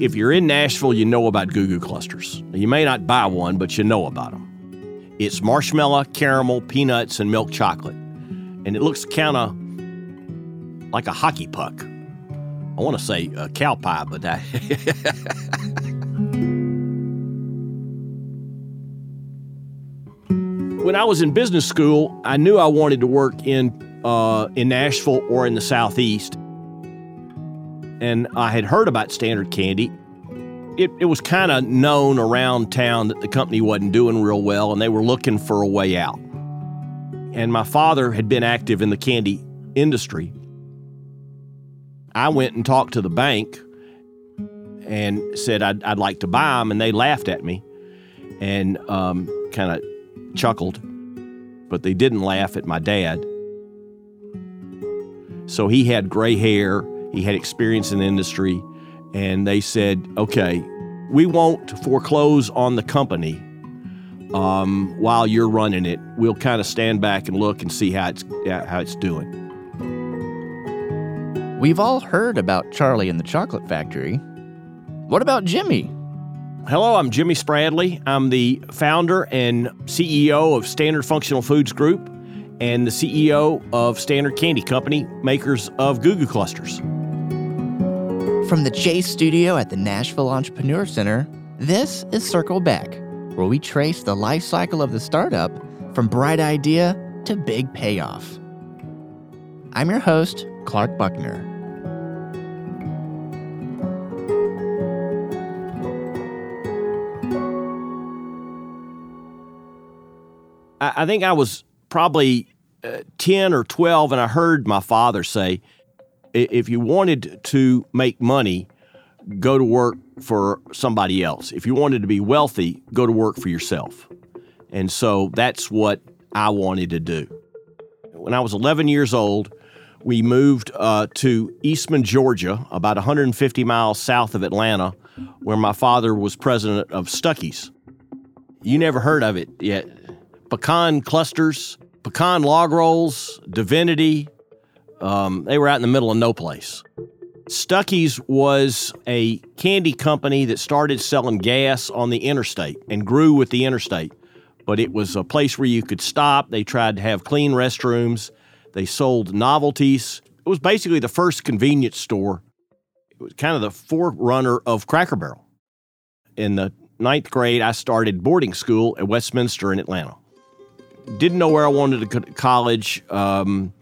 if you're in Nashville, you know about Goo Goo Clusters. You may not buy one, but you know about them. It's marshmallow, caramel, peanuts, and milk chocolate. And it looks kind of like a hockey puck. I want to say a cow pie, but that. when I was in business school, I knew I wanted to work in uh, in Nashville or in the Southeast, and I had heard about Standard Candy. It, it was kind of known around town that the company wasn't doing real well, and they were looking for a way out. And my father had been active in the candy industry. I went and talked to the bank and said I'd, I'd like to buy them, and they laughed at me and um, kind of chuckled, but they didn't laugh at my dad. So he had gray hair, he had experience in the industry, and they said, okay, we won't foreclose on the company um, while you're running it. We'll kind of stand back and look and see how it's, how it's doing. We've all heard about Charlie and the Chocolate Factory. What about Jimmy? Hello, I'm Jimmy Spradley. I'm the founder and CEO of Standard Functional Foods Group and the CEO of Standard Candy Company, makers of Goo Goo Clusters. From the Chase studio at the Nashville Entrepreneur Center, this is Circle Back, where we trace the life cycle of the startup from bright idea to big payoff. I'm your host, Clark Buckner. I, think I was probably uh, 10 or 12, and I heard my father say, if you wanted to make money, go to work for somebody else. If you wanted to be wealthy, go to work for yourself. And so that's what I wanted to do. When I was 11 years old, we moved uh, to Eastman, Georgia, about 150 miles south of Atlanta, where my father was president of Stuckey's. You never heard of it yet. Pecan clusters, pecan log rolls, divinity. Um, they were out in the middle of no place. Stuckey's was a candy company that started selling gas on the interstate and grew with the interstate. But it was a place where you could stop. They tried to have clean restrooms. They sold novelties. It was basically the first convenience store. It was kind of the forerunner of Cracker Barrel. In the ninth grade, I started boarding school at Westminster in Atlanta. Didn't know where I wanted to go to college. Um,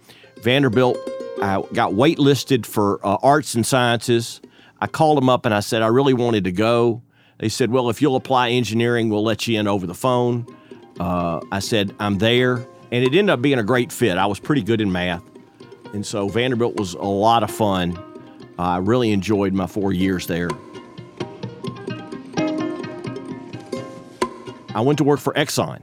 Vanderbilt, I got waitlisted for uh, arts and sciences. I called them up and I said I really wanted to go. They said, Well, if you'll apply engineering, we'll let you in over the phone. Uh, I said, I'm there. And it ended up being a great fit. I was pretty good in math. And so Vanderbilt was a lot of fun. I really enjoyed my four years there. I went to work for Exxon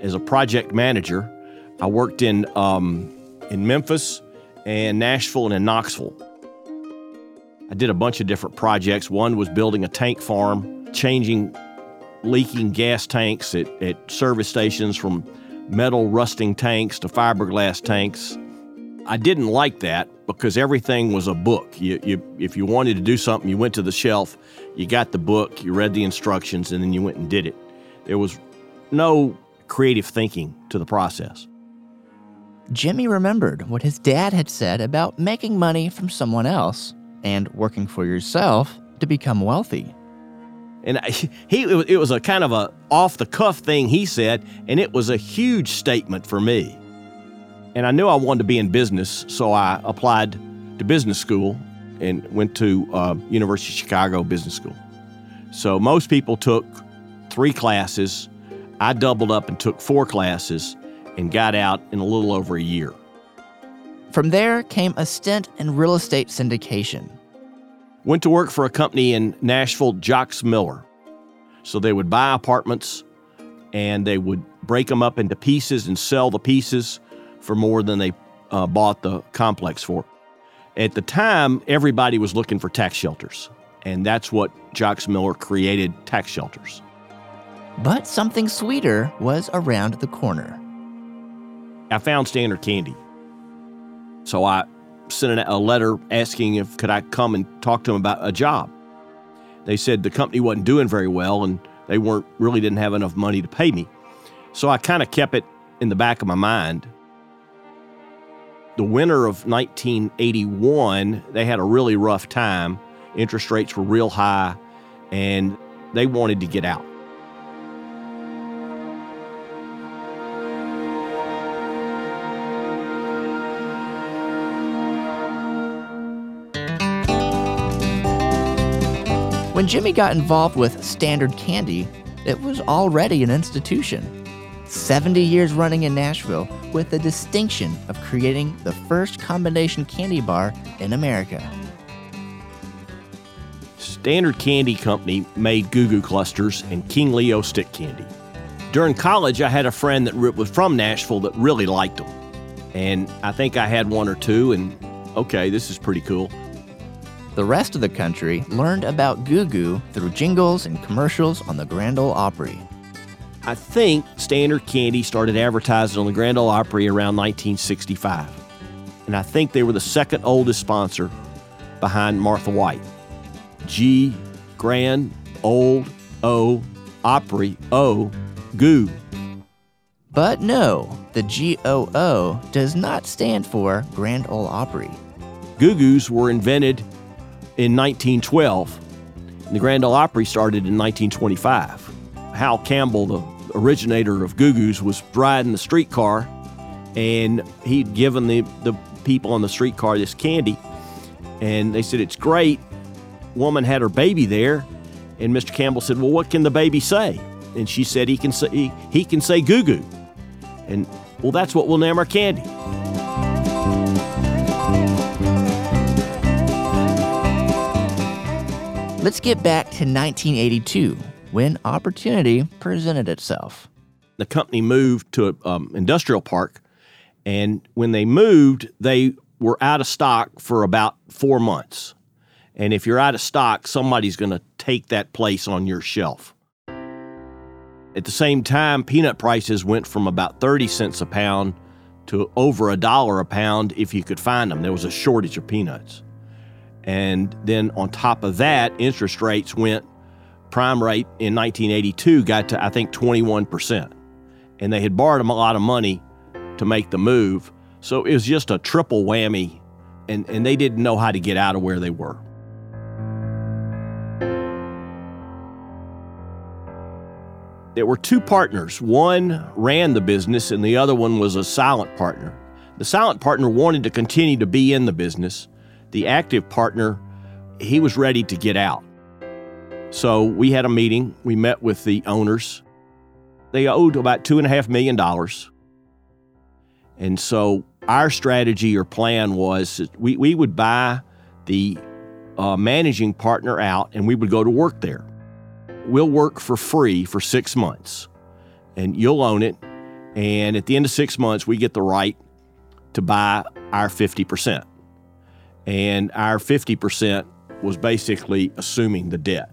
as a project manager. I worked in um, in Memphis and Nashville and in Knoxville. I did a bunch of different projects. One was building a tank farm, changing leaking gas tanks at, at service stations from metal rusting tanks to fiberglass tanks. I didn't like that because everything was a book. You, you, if you wanted to do something, you went to the shelf, you got the book, you read the instructions, and then you went and did it. There was no creative thinking to the process. Jimmy remembered what his dad had said about making money from someone else and working for yourself to become wealthy. And he, it was a kind of a off the cuff thing he said, and it was a huge statement for me. And I knew I wanted to be in business, so I applied to business school and went to uh, University of Chicago Business School. So most people took three classes. I doubled up and took four classes and got out in a little over a year. From there came a stint in real estate syndication. Went to work for a company in Nashville, Jacques Miller. So they would buy apartments and they would break them up into pieces and sell the pieces for more than they uh, bought the complex for. At the time, everybody was looking for tax shelters, and that's what Jacques Miller created tax shelters. But something sweeter was around the corner. I found Standard Candy. So I sent a letter asking if could I come and talk to them about a job. they said the company wasn't doing very well and they weren't really didn't have enough money to pay me. So I kind of kept it in the back of my mind. The winter of 1981, they had a really rough time. Interest rates were real high and they wanted to get out. When Jimmy got involved with Standard Candy, it was already an institution. 70 years running in Nashville with the distinction of creating the first combination candy bar in America. Standard Candy Company made Goo Goo clusters and King Leo stick candy. During college, I had a friend that was from Nashville that really liked them. And I think I had one or two, and okay, this is pretty cool. The rest of the country learned about Goo Goo through jingles and commercials on the Grand Ole Opry. I think Standard Candy started advertising on the Grand Ole Opry around 1965. And I think they were the second oldest sponsor behind Martha White. G, Grand, Old, O, Opry, O, Goo. But no, the GOO does not stand for Grand Ole Opry. Goo Goos were invented in 1912, and the Grand Ole Opry started in 1925. Hal Campbell, the originator of Goo Goos, was riding the streetcar, and he'd given the, the people on the streetcar this candy, and they said, It's great. Woman had her baby there, and Mr. Campbell said, Well, what can the baby say? And she said, He can say, he, he can say Goo Goo. And, well, that's what we'll name our candy. Let's get back to 1982 when opportunity presented itself. The company moved to an um, industrial park, and when they moved, they were out of stock for about four months. And if you're out of stock, somebody's going to take that place on your shelf. At the same time, peanut prices went from about 30 cents a pound to over a dollar a pound if you could find them. There was a shortage of peanuts. And then on top of that, interest rates went, prime rate in 1982 got to, I think, 21%. And they had borrowed them a lot of money to make the move. So it was just a triple whammy, and, and they didn't know how to get out of where they were. There were two partners. One ran the business, and the other one was a silent partner. The silent partner wanted to continue to be in the business, the active partner, he was ready to get out. So we had a meeting. We met with the owners. They owed about $2.5 million. And so our strategy or plan was we, we would buy the uh, managing partner out and we would go to work there. We'll work for free for six months and you'll own it. And at the end of six months, we get the right to buy our 50% and our 50% was basically assuming the debt.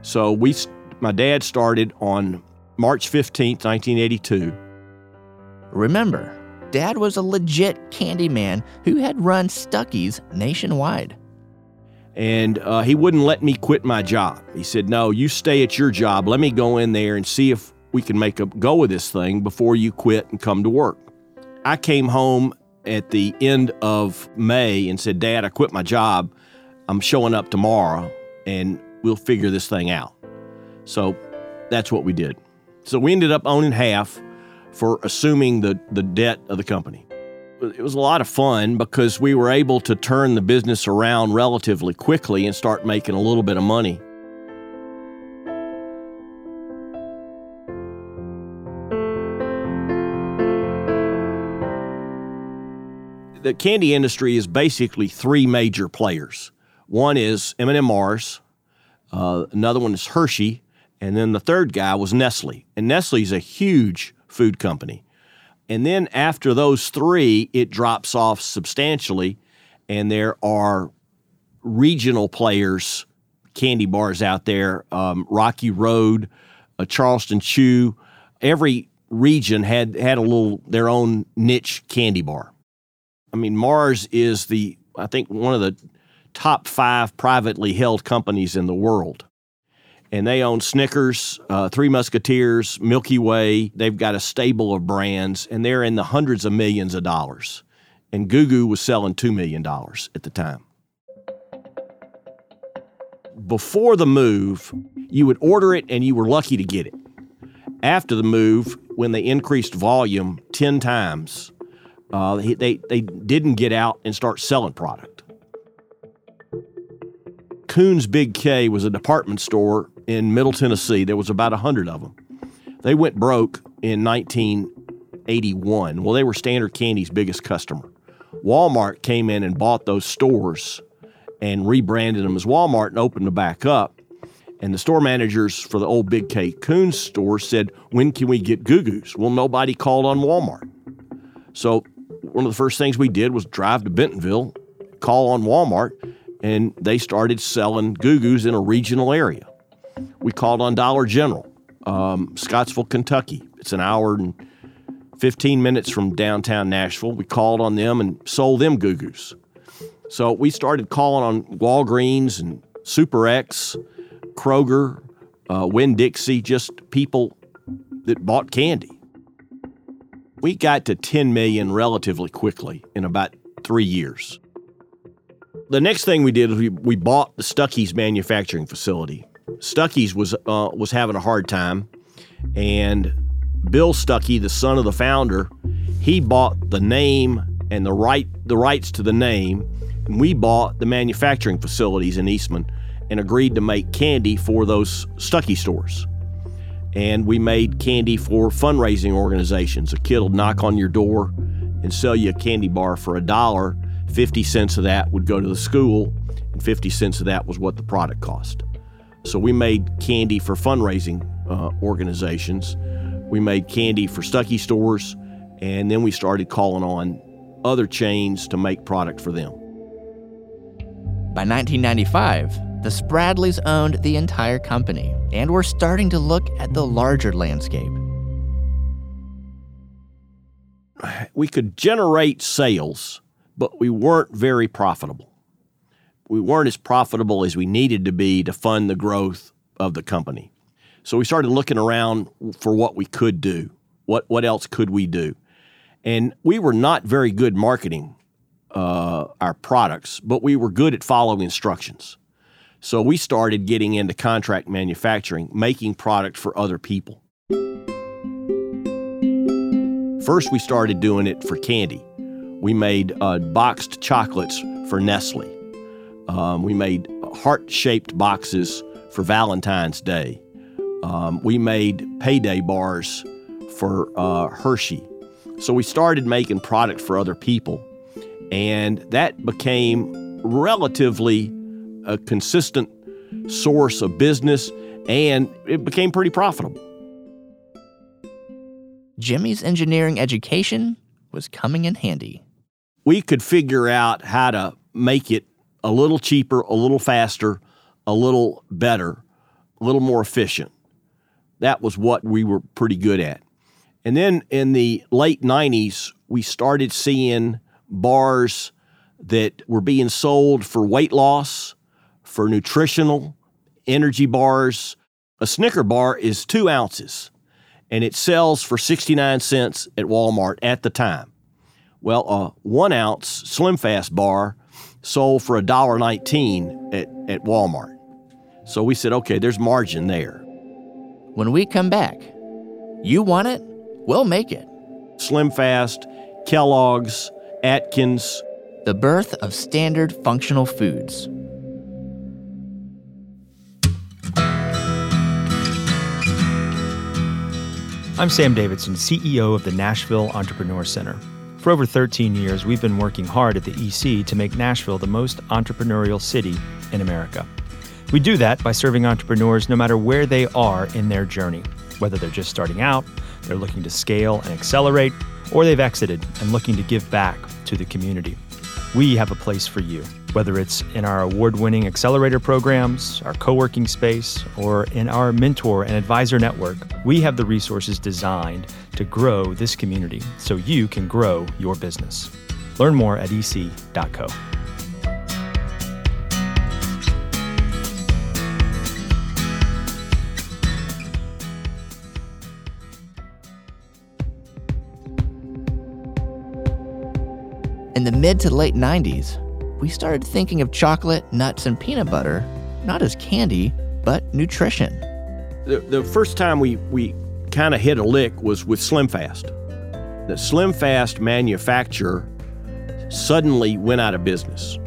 So we, my dad started on March 15th, 1982. Remember, Dad was a legit candy man who had run Stuckey's nationwide. And uh, he wouldn't let me quit my job. He said, No, you stay at your job. Let me go in there and see if we can make a go of this thing before you quit and come to work. I came home at the end of May and said, Dad, I quit my job. I'm showing up tomorrow and we'll figure this thing out. So that's what we did. So we ended up owning half for assuming the, the debt of the company. It was a lot of fun because we were able to turn the business around relatively quickly and start making a little bit of money. The candy industry is basically three major players. One is M&M Mars, uh, another one is Hershey, and then the third guy was Nestle. And Nestle is a huge food company. And then after those three, it drops off substantially, and there are regional players, candy bars out there, um, Rocky Road, uh, Charleston Chew. Every region had had a little their own niche candy bar. I mean, Mars is the, I think, one of the top five privately held companies in the world. And they own Snickers, uh, Three Musketeers, Milky Way. They've got a stable of brands, and they're in the hundreds of millions of dollars. And Goo was selling $2 million at the time. Before the move, you would order it and you were lucky to get it. After the move, when they increased volume 10 times, uh, they, they didn't get out and start selling product. Kuhn's Big K was a department store in Middle Tennessee. There was about 100 of them. They went broke in 1981. Well, they were Standard Candy's biggest customer. Walmart came in and bought those stores and rebranded them as Walmart and opened them back up. And the store managers for the old Big K Kuhn's store said, When can we get Goo Goos? Well, nobody called on Walmart. So one of the first things we did was drive to Bentonville, call on Walmart, and they started selling Goo Goos in a regional area. We called on Dollar General, um, Scottsville, Kentucky. It's an hour and 15 minutes from downtown Nashville. We called on them and sold them Goo Goos. So we started calling on Walgreens and Super X, Kroger, uh, Winn Dixie, just people that bought candy. We got to 10 million relatively quickly in about three years. The next thing we did is we, we bought the Stuckey's manufacturing facility. Stuckey's was uh, was having a hard time, and Bill Stuckey, the son of the founder, he bought the name and the right the rights to the name. And we bought the manufacturing facilities in Eastman and agreed to make candy for those Stuckey stores and we made candy for fundraising organizations. A kid will knock on your door and sell you a candy bar for a dollar. 50 cents of that would go to the school, and 50 cents of that was what the product cost. So we made candy for fundraising uh, organizations. We made candy for Stuckey stores, and then we started calling on other chains to make product for them. By 1995, the Spradleys owned the entire company and were starting to look at the larger landscape. We could generate sales, but we weren't very profitable. We weren't as profitable as we needed to be to fund the growth of the company. So we started looking around for what we could do. What, what else could we do? And we were not very good marketing uh, our products, but we were good at following instructions. So we started getting into contract manufacturing, making product for other people. First, we started doing it for candy. We made uh, boxed chocolates for Nestle. Um, we made heart shaped boxes for Valentine's Day. Um, we made payday bars for uh, Hershey. So we started making product for other people. And that became relatively a consistent source of business, and it became pretty profitable. Jimmy's engineering education was coming in handy. We could figure out how to make it a little cheaper, a little faster, a little better, a little more efficient. That was what we were pretty good at. And then in the late 90s, we started seeing bars that were being sold for weight loss for nutritional energy bars. A Snicker bar is two ounces and it sells for 69 cents at Walmart at the time. Well, a one ounce Slim Fast bar sold for $1.19 at, at Walmart. So we said, okay, there's margin there. When we come back, you want it, we'll make it. Slim Fast, Kellogg's, Atkins. The birth of standard functional foods. I'm Sam Davidson, CEO of the Nashville Entrepreneur Center. For over 13 years, we've been working hard at the EC to make Nashville the most entrepreneurial city in America. We do that by serving entrepreneurs no matter where they are in their journey, whether they're just starting out, they're looking to scale and accelerate, or they've exited and looking to give back to the community. We have a place for you whether it's in our award winning accelerator programs, our co working space, or in our mentor and advisor network, we have the resources designed to grow this community so you can grow your business. Learn more at ec.co. In the mid to late 90s, we started thinking of chocolate, nuts, and peanut butter not as candy, but nutrition. The, the first time we, we kind of hit a lick was with Slim Fast. The Slim Fast manufacturer suddenly went out of business.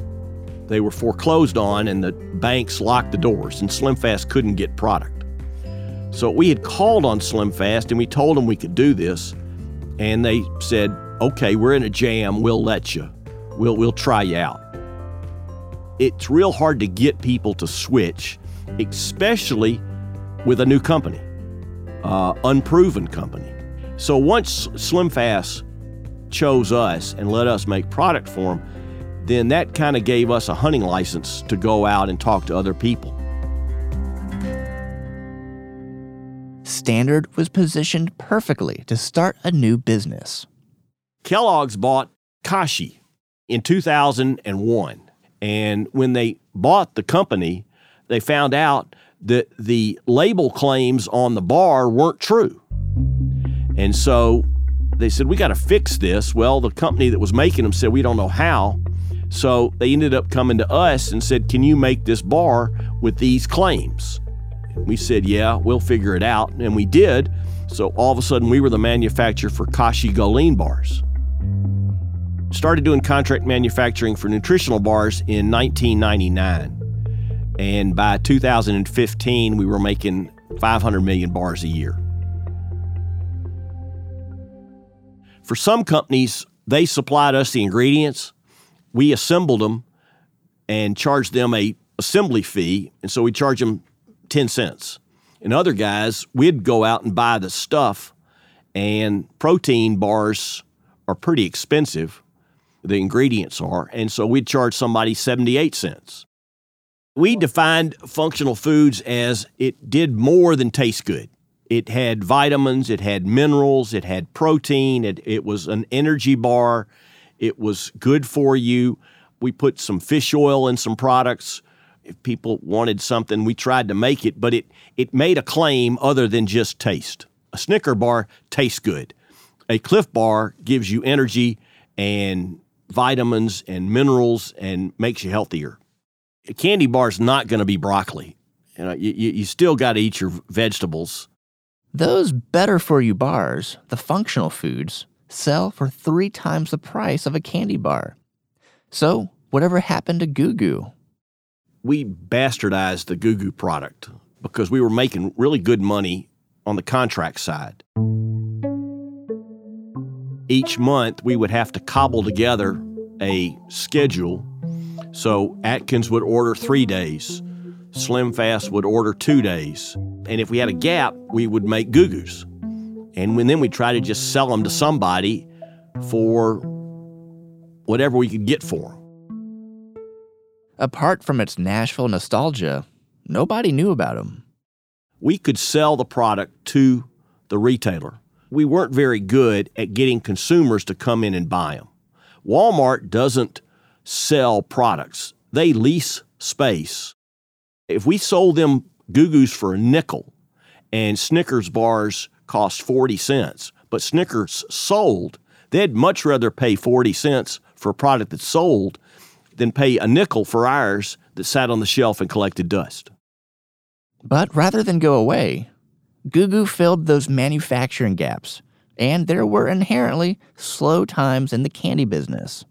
They were foreclosed on, and the banks locked the doors, and Slim Fast couldn't get product. So we had called on Slim Fast and we told them we could do this, and they said, "Okay, we're in a jam. We'll let you. We'll we'll try you out." It's real hard to get people to switch, especially with a new company, uh, unproven company. So once Slim Fast chose us and let us make product for them, then that kind of gave us a hunting license to go out and talk to other people. Standard was positioned perfectly to start a new business. Kellogg's bought Kashi in 2001. And when they bought the company, they found out that the label claims on the bar weren't true. And so they said, We got to fix this. Well, the company that was making them said, We don't know how. So they ended up coming to us and said, Can you make this bar with these claims? We said, Yeah, we'll figure it out. And we did. So all of a sudden, we were the manufacturer for Kashi GoLean bars. Started doing contract manufacturing for nutritional bars in 1999. And by 2015, we were making 500 million bars a year. For some companies, they supplied us the ingredients, we assembled them and charged them a assembly fee, and so we charge them 10 cents. And other guys, we'd go out and buy the stuff, and protein bars are pretty expensive, the ingredients are, and so we'd charge somebody 78 cents. We defined functional foods as it did more than taste good. It had vitamins, it had minerals, it had protein, it, it was an energy bar, it was good for you. We put some fish oil in some products. If people wanted something, we tried to make it, but it, it made a claim other than just taste. A Snicker bar tastes good. A Clif bar gives you energy and vitamins and minerals and makes you healthier. A candy bar is not going to be broccoli. You, know, you, you still got to eat your vegetables. Those better for you bars, the functional foods, sell for three times the price of a candy bar. So, whatever happened to Goo Goo? We bastardized the Goo Goo product because we were making really good money on the contract side. Each month, we would have to cobble together a schedule. So Atkins would order three days, Slim Fast would order two days. And if we had a gap, we would make Goo Goos. And when, then we'd try to just sell them to somebody for whatever we could get for them. Apart from its Nashville nostalgia, nobody knew about them. We could sell the product to the retailer. We weren't very good at getting consumers to come in and buy them. Walmart doesn't sell products, they lease space. If we sold them Goo Goos for a nickel and Snickers bars cost 40 cents, but Snickers sold, they'd much rather pay 40 cents for a product that's sold than pay a nickel for ours that sat on the shelf and collected dust. But rather than go away, Goo filled those manufacturing gaps, and there were inherently slow times in the candy business.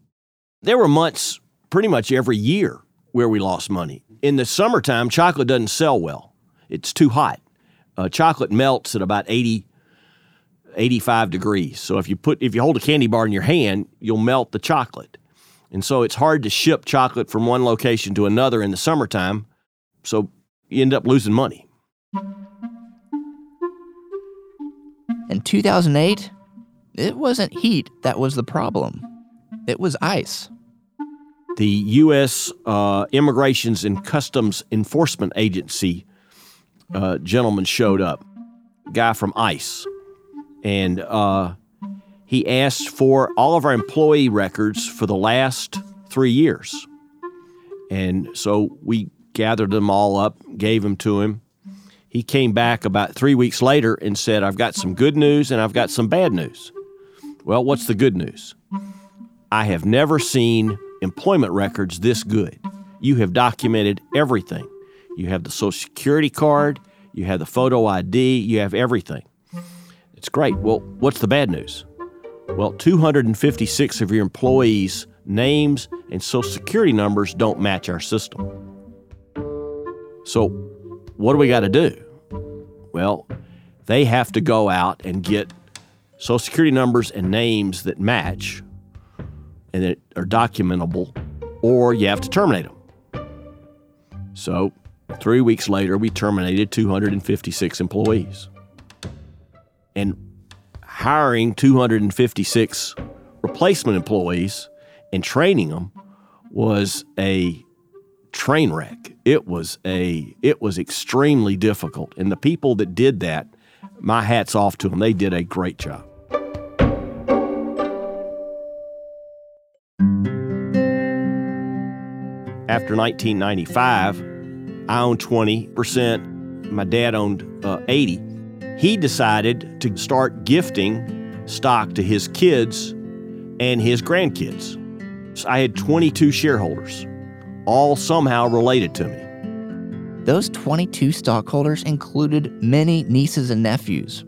There were months pretty much every year where we lost money. In the summertime, chocolate doesn't sell well, it's too hot uh, chocolate melts at about 80, 85 degrees. So if you put if you hold a candy bar in your hand, you'll melt the chocolate. And so it's hard to ship chocolate from one location to another in the summertime. So you end up losing money. In 2008, it wasn't heat that was the problem. It was ice. The U.S. Uh, Immigrations and Customs Enforcement Agency uh, gentleman showed up, guy from ICE, and uh, he asked for all of our employee records for the last three years. And so we gathered them all up, gave them to him. He came back about three weeks later and said, I've got some good news and I've got some bad news. Well, what's the good news? I have never seen employment records this good. You have documented everything. You have the Social Security card, you have the photo ID, you have everything. It's great. Well, what's the bad news? Well, 256 of your employees' names and Social Security numbers don't match our system. So, what do we got to do? Well, they have to go out and get Social Security numbers and names that match and that are documentable, or you have to terminate them. So, three weeks later, we terminated 256 employees. And hiring 256 replacement employees and training them was a train wreck. It was a it was extremely difficult. And the people that did that, my hats off to them. They did a great job. After 1995, I owned 20%, my dad owned uh, 80. He decided to start gifting stock to his kids and his grandkids. So I had 22 shareholders, all somehow related to me. Those 22 stockholders included many nieces and nephews.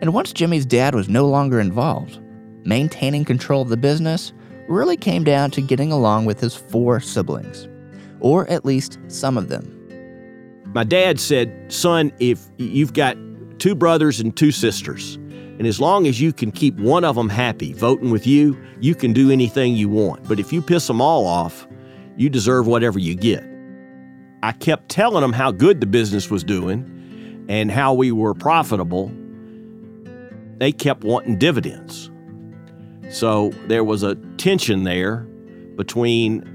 And once Jimmy's dad was no longer involved, maintaining control of the business really came down to getting along with his four siblings, or at least some of them. My dad said, Son, if you've got two brothers and two sisters, and as long as you can keep one of them happy voting with you, you can do anything you want. But if you piss them all off, you deserve whatever you get. I kept telling them how good the business was doing and how we were profitable. They kept wanting dividends. So there was a tension there between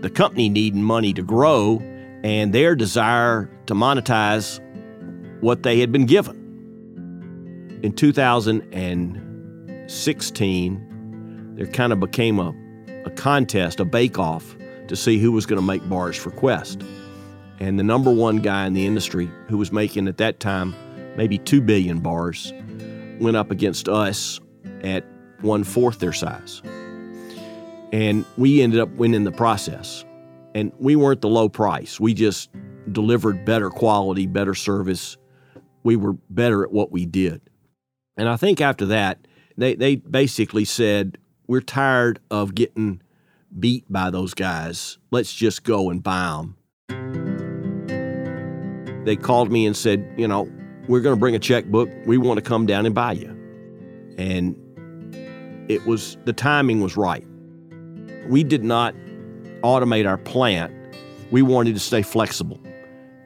the company needing money to grow and their desire to monetize what they had been given. In 2016, there kind of became a, a contest, a bake off, to see who was going to make bars for Quest. And the number one guy in the industry, who was making at that time maybe 2 billion bars, went up against us at one fourth their size. And we ended up winning the process. And we weren't the low price. We just delivered better quality, better service. We were better at what we did. And I think after that, they, they basically said, We're tired of getting beat by those guys. Let's just go and buy them. They called me and said, You know, we're going to bring a checkbook. We want to come down and buy you. And it was, the timing was right. We did not automate our plant. We wanted to stay flexible.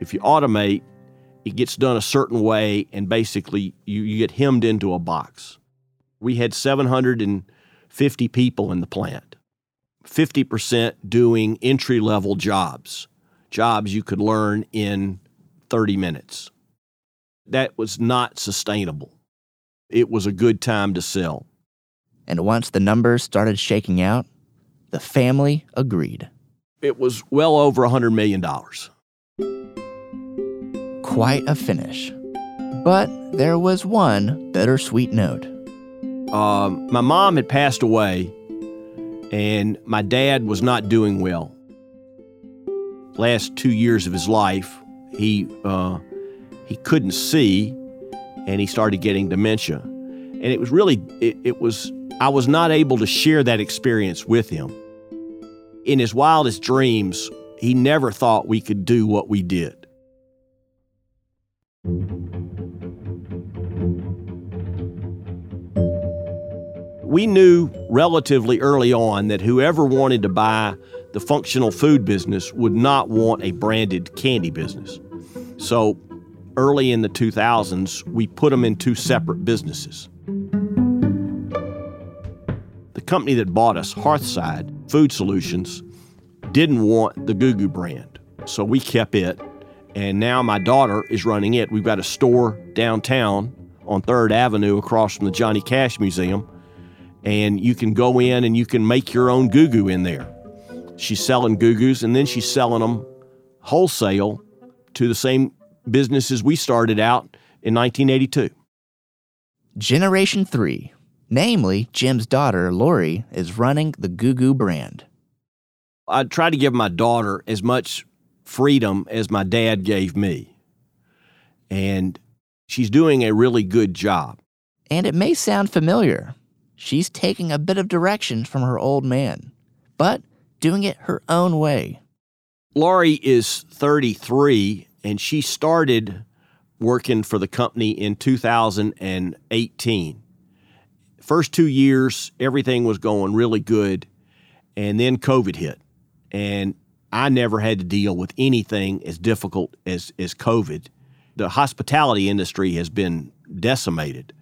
If you automate, it gets done a certain way, and basically you, you get hemmed into a box. We had 750 people in the plant, 50% doing entry level jobs, jobs you could learn in 30 minutes. That was not sustainable. It was a good time to sell. And once the numbers started shaking out, the family agreed. It was well over a $100 million. Quite a finish. But there was one bittersweet note. Um, my mom had passed away, and my dad was not doing well. Last two years of his life, he uh, he couldn't see, and he started getting dementia. And it was really it, it was I was not able to share that experience with him. In his wildest dreams, he never thought we could do what we did. We knew relatively early on that whoever wanted to buy the functional food business would not want a branded candy business. So early in the 2000s, we put them in two separate businesses. The company that bought us, Hearthside Food Solutions, didn't want the Goo Goo brand. So we kept it. And now my daughter is running it. We've got a store downtown on 3rd Avenue across from the Johnny Cash Museum. And you can go in and you can make your own Goo Goo in there. She's selling Goo Goos and then she's selling them wholesale to the same businesses we started out in 1982. Generation 3 Namely, Jim's daughter, Lori, is running the Goo Goo brand. I try to give my daughter as much freedom as my dad gave me. And she's doing a really good job. And it may sound familiar. She's taking a bit of direction from her old man, but doing it her own way. Laurie is 33 and she started working for the company in 2018. First two years, everything was going really good, and then COVID hit. And I never had to deal with anything as difficult as, as COVID. The hospitality industry has been decimated,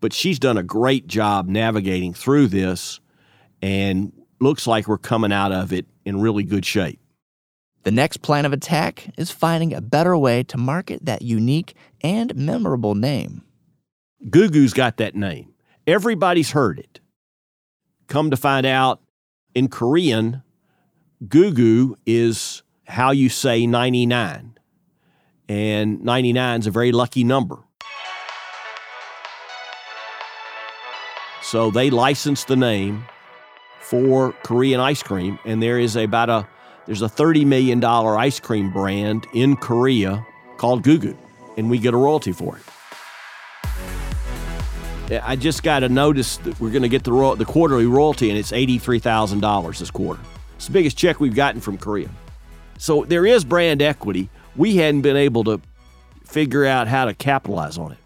but she's done a great job navigating through this and looks like we're coming out of it in really good shape. The next plan of attack is finding a better way to market that unique and memorable name. Goo Goo's got that name. Everybody's heard it. Come to find out, in Korean, Goo Goo is how you say 99. And 99 is a very lucky number. So they licensed the name for Korean ice cream, and there is about a there's a $30 million ice cream brand in Korea called Goo, and we get a royalty for it. I just got a notice that we're going to get the, ro- the quarterly royalty, and it's $83,000 this quarter. It's the biggest check we've gotten from Korea. So there is brand equity. We hadn't been able to figure out how to capitalize on it.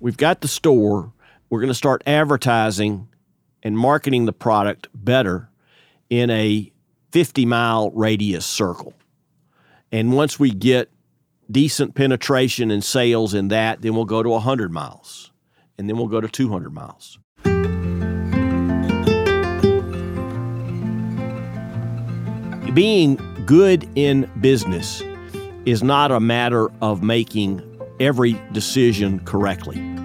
We've got the store. We're going to start advertising and marketing the product better in a 50 mile radius circle. And once we get decent penetration and sales in that, then we'll go to 100 miles. And then we'll go to 200 miles. Being good in business is not a matter of making every decision correctly.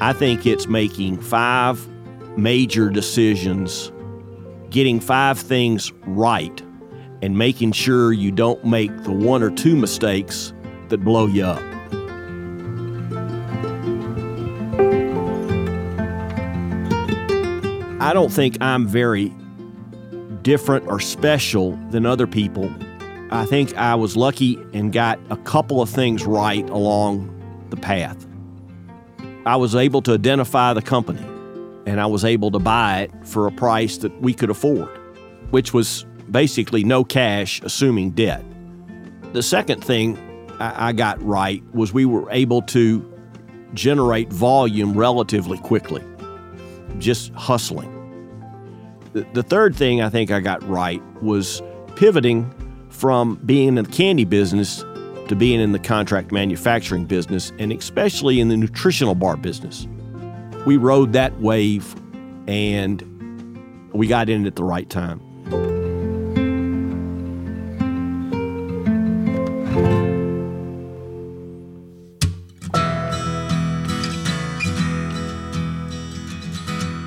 I think it's making five major decisions getting five things right and making sure you don't make the one or two mistakes that blow you up. I don't think I'm very different or special than other people. I think I was lucky and got a couple of things right along the path. I was able to identify the company and I was able to buy it for a price that we could afford, which was basically no cash, assuming debt. The second thing I got right was we were able to generate volume relatively quickly, just hustling. The third thing I think I got right was pivoting from being in the candy business to being in the contract manufacturing business, and especially in the nutritional bar business we rode that wave and we got in at the right time.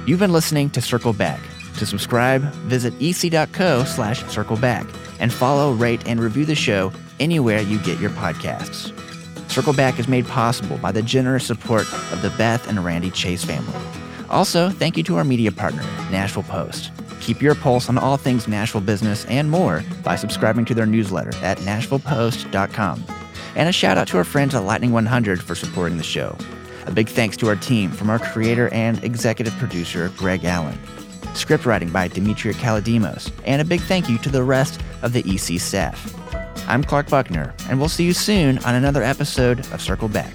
You've been listening to Circle Back. To subscribe, visit ec.co slash circleback and follow, rate, and review the show anywhere you get your podcasts. Circle Back is made possible by the generous support of the Beth and Randy Chase family. Also, thank you to our media partner, Nashville Post. Keep your pulse on all things Nashville business and more by subscribing to their newsletter at nashvillepost.com. And a shout out to our friends at Lightning 100 for supporting the show. A big thanks to our team from our creator and executive producer, Greg Allen. Script writing by Demetria Kalodimos, and a big thank you to the rest of the EC staff. I'm Clark Buckner, and we'll see you soon on another episode of Circle Back.